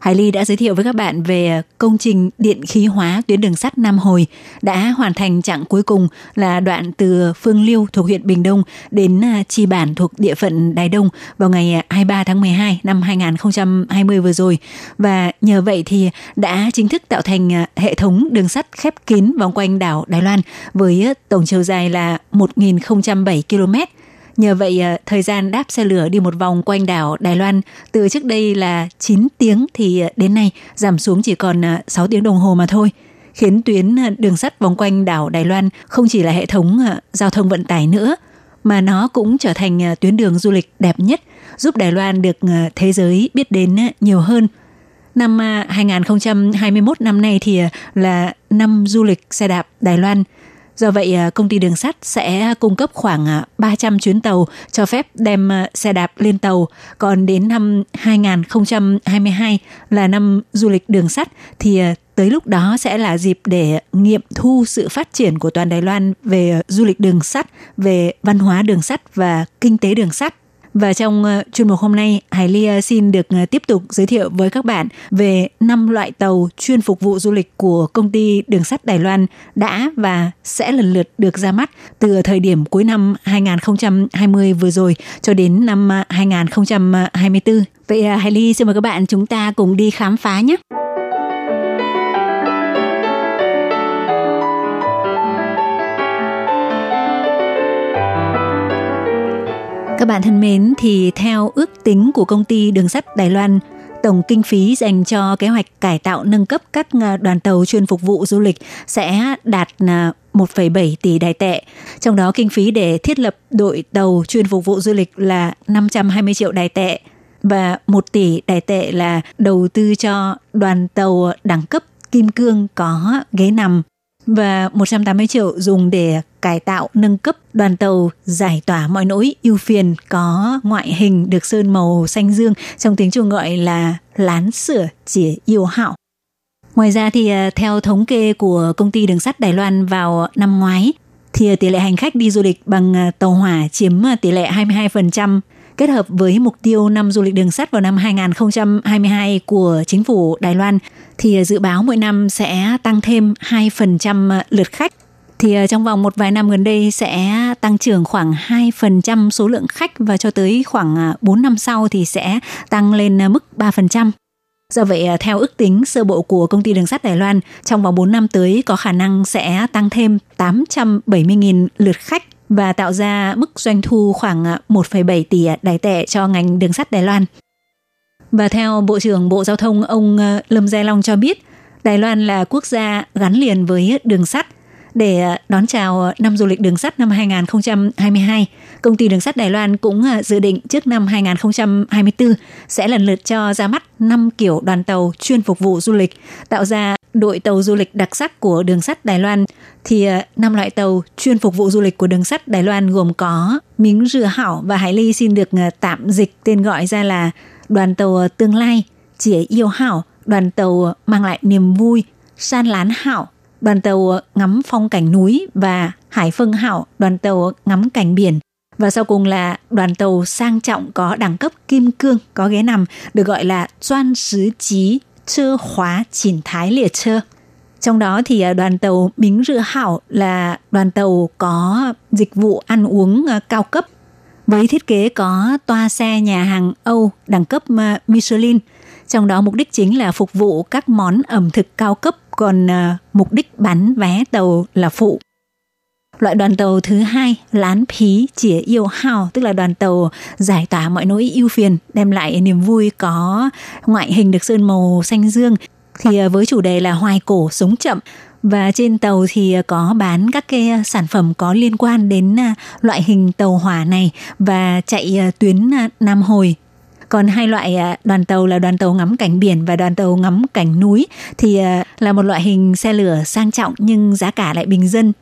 Hải Ly đã giới thiệu với các bạn về công trình điện khí hóa tuyến đường sắt Nam Hồi đã hoàn thành chặng cuối cùng là đoạn từ Phương Liêu thuộc huyện Bình Đông đến à, Chi Bản thuộc địa phận Đài Đông vào ngày 23 tháng 12 năm 2020 vừa rồi. Và nhờ vậy thì đã chính thức tạo thành à, hệ thống đường sắt khép kín vòng quanh đảo Đài Loan với tổng chiều dài là 1.007 km. Nhờ vậy, à, thời gian đáp xe lửa đi một vòng quanh đảo Đài Loan từ trước đây là 9 tiếng thì à, đến nay giảm xuống chỉ còn à, 6 tiếng đồng hồ mà thôi khiến tuyến đường sắt vòng quanh đảo Đài Loan không chỉ là hệ thống giao thông vận tải nữa mà nó cũng trở thành tuyến đường du lịch đẹp nhất giúp Đài Loan được thế giới biết đến nhiều hơn. Năm 2021 năm nay thì là năm du lịch xe đạp Đài Loan. Do vậy, à, công ty đường sắt sẽ cung cấp khoảng à, 300 chuyến tàu cho phép đem à, xe đạp lên tàu. Còn đến năm 2022 là năm du lịch đường sắt thì tới lúc đó sẽ là dịp để nghiệm thu sự phát triển của toàn Đài Loan về du lịch đường sắt, về văn hóa đường sắt và kinh tế đường sắt. Và trong ờ, chuyên mục hôm nay, Hải Ly ờ, xin được ờ, tiếp tục giới thiệu với các bạn về 5 loại tàu chuyên phục vụ du lịch của công ty đường sắt Đài Loan đã và sẽ lần lượt được ra mắt từ thời điểm cuối năm 2020 vừa rồi cho đến năm 2024. Vậy Hải Ly xin mời các bạn chúng ta cùng đi khám phá nhé. Các bạn thân mến, thì theo ước tính của công ty đường sắt Đài Loan, tổng kinh phí dành cho kế hoạch cải tạo nâng cấp các à, đoàn tàu chuyên phục vụ du lịch sẽ đạt à, 1,7 tỷ đài tệ. Trong đó kinh phí để thiết lập đội tàu chuyên phục vụ du lịch là 520 triệu đài tệ và 1 tỷ đài tệ là đầu tư cho đoàn tàu đẳng cấp kim cương có ghế nằm và 180 triệu dùng để cải tạo nâng cấp đoàn tàu giải tỏa mọi nỗi ưu phiền có ngoại hình được sơn màu xanh dương trong tiếng Trung gọi là lán sửa chỉ yêu hảo. Ngoài ra thì à, theo thống kê của công ty đường sắt Đài Loan vào năm ngoái thì tỷ lệ hành khách đi du lịch bằng à, tàu hỏa chiếm à, tỷ lệ 22%, kết hợp với mục tiêu năm du lịch đường sắt vào năm 2022 của chính phủ Đài Loan thì dự báo mỗi năm sẽ tăng thêm 2% lượt khách. Thì ờ, trong vòng một vài năm gần đây sẽ tăng trưởng khoảng 2% số lượng khách và cho tới khoảng à, 4 năm sau thì sẽ tăng lên à, mức 3%. Do vậy, à, theo ước tính sơ bộ của công ty đường sắt Đài Loan, trong vòng 4 năm tới có khả năng sẽ tăng thêm 870.000 lượt khách và tạo ra mức doanh thu khoảng 1,7 tỷ đài tệ cho ngành đường sắt Đài Loan. Và theo Bộ trưởng Bộ Giao thông ông ờ, Lâm Gia Long cho biết, Đài Loan là quốc gia gắn liền với đường sắt. Để ờ, đón chào ờ, năm du lịch đường sắt năm 2022, công ty đường sắt Đài Loan cũng ờ, dự định trước năm 2024 sẽ lần lượt cho ra mắt 5 kiểu đoàn tàu chuyên phục vụ du lịch, tạo ra đội tàu du lịch đặc sắc của đường sắt Đài Loan. Thì năm loại tàu chuyên phục vụ du lịch của đường sắt Đài Loan gồm có Miếng Rửa Hảo và Hải Ly xin được tạm dịch tên gọi ra là đoàn tàu tương lai, chỉ yêu hảo, đoàn tàu mang lại niềm vui, san lán hảo, đoàn tàu ngắm phong cảnh núi và hải phương hảo, đoàn tàu ngắm cảnh biển. Và sau cùng là đoàn tàu sang trọng có đẳng cấp kim cương, có ghế nằm, được gọi là Doan Sứ Chí Chơ Hóa Chỉnh Thái Liệt Chơ. Trong đó thì à, đoàn tàu Mính Rựa Hảo là đoàn tàu có dịch vụ ăn uống à, cao cấp với thiết kế có toa xe nhà hàng Âu đẳng cấp à, Michelin. Trong đó mục đích chính là phục vụ các món ẩm thực cao cấp, còn uh, mục đích bán vé tàu là phụ. Loại đoàn tàu thứ hai, lán phí chỉ yêu hào, tức là đoàn tàu giải tỏa mọi nỗi ưu phiền, đem lại niềm vui có ngoại hình được sơn màu xanh dương. Thì à, với chủ đề là hoài cổ sống chậm, và trên tàu thì à, có bán các cái sản phẩm có liên quan đến loại hình tàu hỏa này và chạy tuyến Nam Hồi còn hai loại à, đoàn tàu là đoàn tàu ngắm cảnh biển và đoàn tàu ngắm cảnh núi thì à, là một loại hình xe lửa sang trọng nhưng giá cả lại bình dân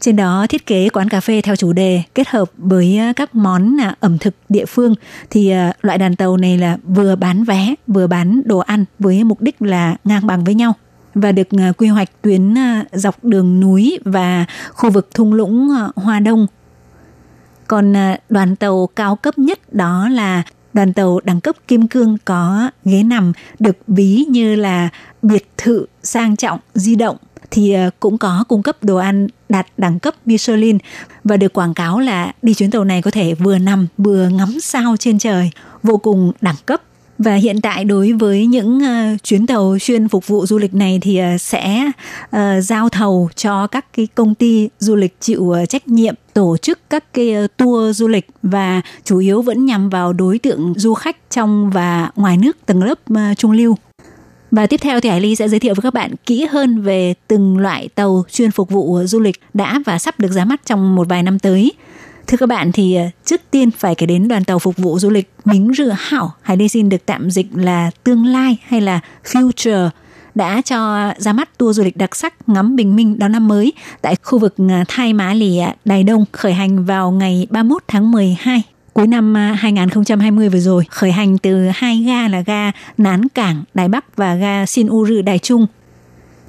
trên đó thiết kế quán cà phê theo chủ đề kết hợp với à, các món ẩm thực địa phương thì loại đoàn tàu này là vừa bán vé, vừa bán đồ ăn với mục đích là ngang bằng với nhau và được quy hoạch tuyến dọc đường núi và khu vực thung lũng Hoa Đông. Còn đoàn tàu cao cấp nhất đó là đoàn tàu đẳng cấp kim cương có ghế nằm được ví như là biệt thự sang trọng di động thì ờ, cũng có cung cấp đồ ăn đạt đẳng cấp Michelin và được quảng cáo là đi chuyến tàu này có thể vừa nằm vừa ngắm sao trên trời, vô cùng đẳng cấp. Và hiện tại đối với những uh, chuyến tàu chuyên phục vụ du lịch này thì uh, sẽ uh, giao thầu cho các cái công ty du lịch chịu uh, trách nhiệm tổ chức các cái uh, tour du lịch và chủ yếu vẫn nhằm vào đối tượng du khách trong và ngoài nước tầng lớp uh, trung lưu. Và tiếp theo thì Hải Ly sẽ giới thiệu với các bạn kỹ hơn về từng loại tàu chuyên phục vụ du lịch đã và sắp được ra mắt trong một vài năm tới. Thưa các bạn thì ờ, trước tiên phải kể đến đoàn tàu phục vụ du lịch Mính Rửa Hảo, hay đây xin được tạm dịch là tương lai hay là future đã cho ra mắt tour du lịch đặc sắc ngắm bình minh đón năm mới tại khu vực ờ, Thai Mã Lì Đài Đông khởi hành vào ngày 31 tháng 12 cuối năm ờ, 2020 vừa rồi. Khởi hành từ hai ga là ga Nán Cảng Đài Bắc và ga Sin Đài Trung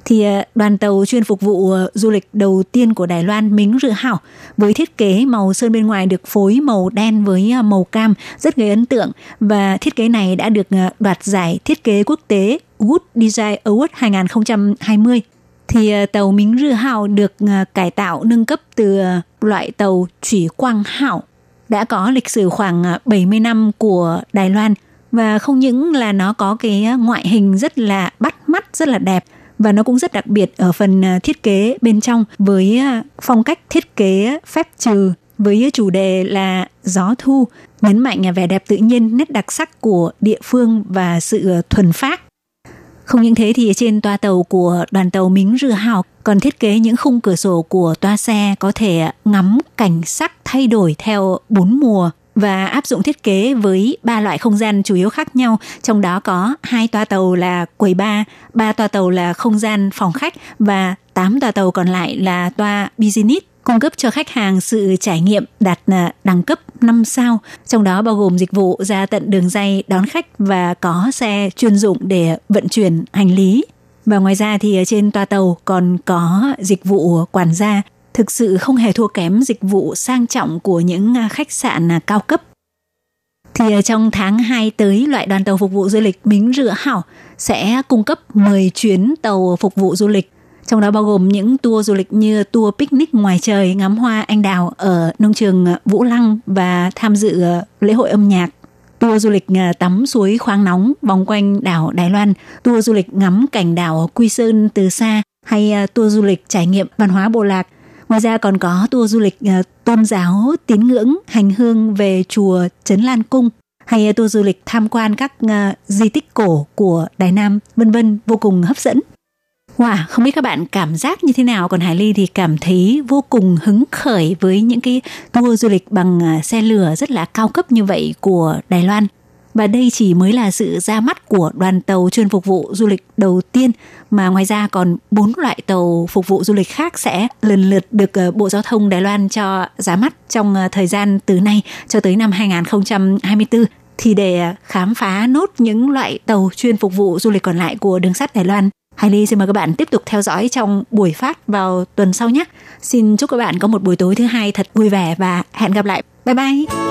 thì ờ, đoàn tàu chuyên phục vụ ờ, du lịch đầu tiên của Đài Loan Mính Rự Hảo với thiết kế màu sơn bên ngoài được phối màu đen với ờ, màu cam rất gây ấn tượng. Và thiết kế này đã được đoạt giải thiết kế quốc tế Good Design Award 2020 thì tàu Mính Rư Hảo được cải tạo nâng cấp từ loại tàu thủy quang hảo đã có lịch sử khoảng 70 năm của Đài Loan. Và không những là nó có cái ngoại hình rất là bắt mắt, rất là đẹp và nó cũng rất đặc biệt ở phần à, thiết kế bên trong với à, phong cách thiết kế phép trừ với chủ đề là gió thu, nhấn mạnh vẻ đẹp tự nhiên, nét đặc sắc của địa phương và sự à, thuần phát không những thế thì trên toa tàu của đoàn tàu Mính Rư Hào còn thiết kế những khung cửa sổ của toa xe có thể ngắm cảnh sắc thay đổi theo bốn mùa và áp dụng thiết kế với ba loại không gian chủ yếu khác nhau, trong đó có hai toa tàu là quầy bar, ba toa tàu là không gian phòng khách và tám toa tàu còn lại là toa business cung cấp cho khách hàng sự trải nghiệm đạt à, đẳng cấp 5 sao, trong đó bao gồm dịch vụ ra tận đường dây đón khách và có xe chuyên dụng để vận chuyển hành lý. Và ngoài ra thì trên toa tàu còn có dịch vụ quản gia, thực sự không hề thua kém dịch vụ sang trọng của những à, khách sạn à, cao cấp. Thì à, trong tháng 2 tới, loại đoàn tàu phục vụ du lịch Mính Rửa Hảo sẽ cung cấp 10 chuyến tàu phục vụ du lịch trong đó bao gồm những tour du lịch như tour picnic ngoài trời ngắm hoa anh đào ở nông trường Vũ Lăng và tham dự lễ hội âm nhạc tour du lịch tắm suối khoáng nóng vòng quanh đảo Đài Loan, tour du lịch ngắm cảnh đảo Quy Sơn từ xa hay tour du lịch trải nghiệm văn hóa bộ lạc. Ngoài ra còn có tour du lịch ờ, tôn giáo tín ngưỡng hành hương về chùa Trấn Lan Cung hay tour du lịch tham quan các ờ, di tích cổ của Đài Nam, vân vân vô cùng hấp dẫn. Wow, không biết các bạn cảm giác như thế nào còn Hải Ly thì cảm thấy vô cùng hứng khởi với những cái tour du lịch bằng ờ, xe lửa rất là cao cấp như vậy của Đài Loan. Và đây chỉ mới là sự ra mắt của đoàn tàu chuyên phục vụ du lịch đầu tiên, mà ngoài ra còn bốn loại tàu phục vụ du lịch khác sẽ lần lượt được ờ, Bộ Giao thông Đài Loan cho ra mắt trong ờ, thời gian từ nay cho tới năm 2024 thì để ờ, khám phá nốt những loại tàu chuyên phục vụ du lịch còn lại của đường sắt Đài Loan Hải Ly xin mời các bạn tiếp tục theo dõi trong buổi phát vào tuần sau nhé. Xin chúc các bạn có một buổi tối thứ hai thật vui vẻ và hẹn gặp lại. Bye bye!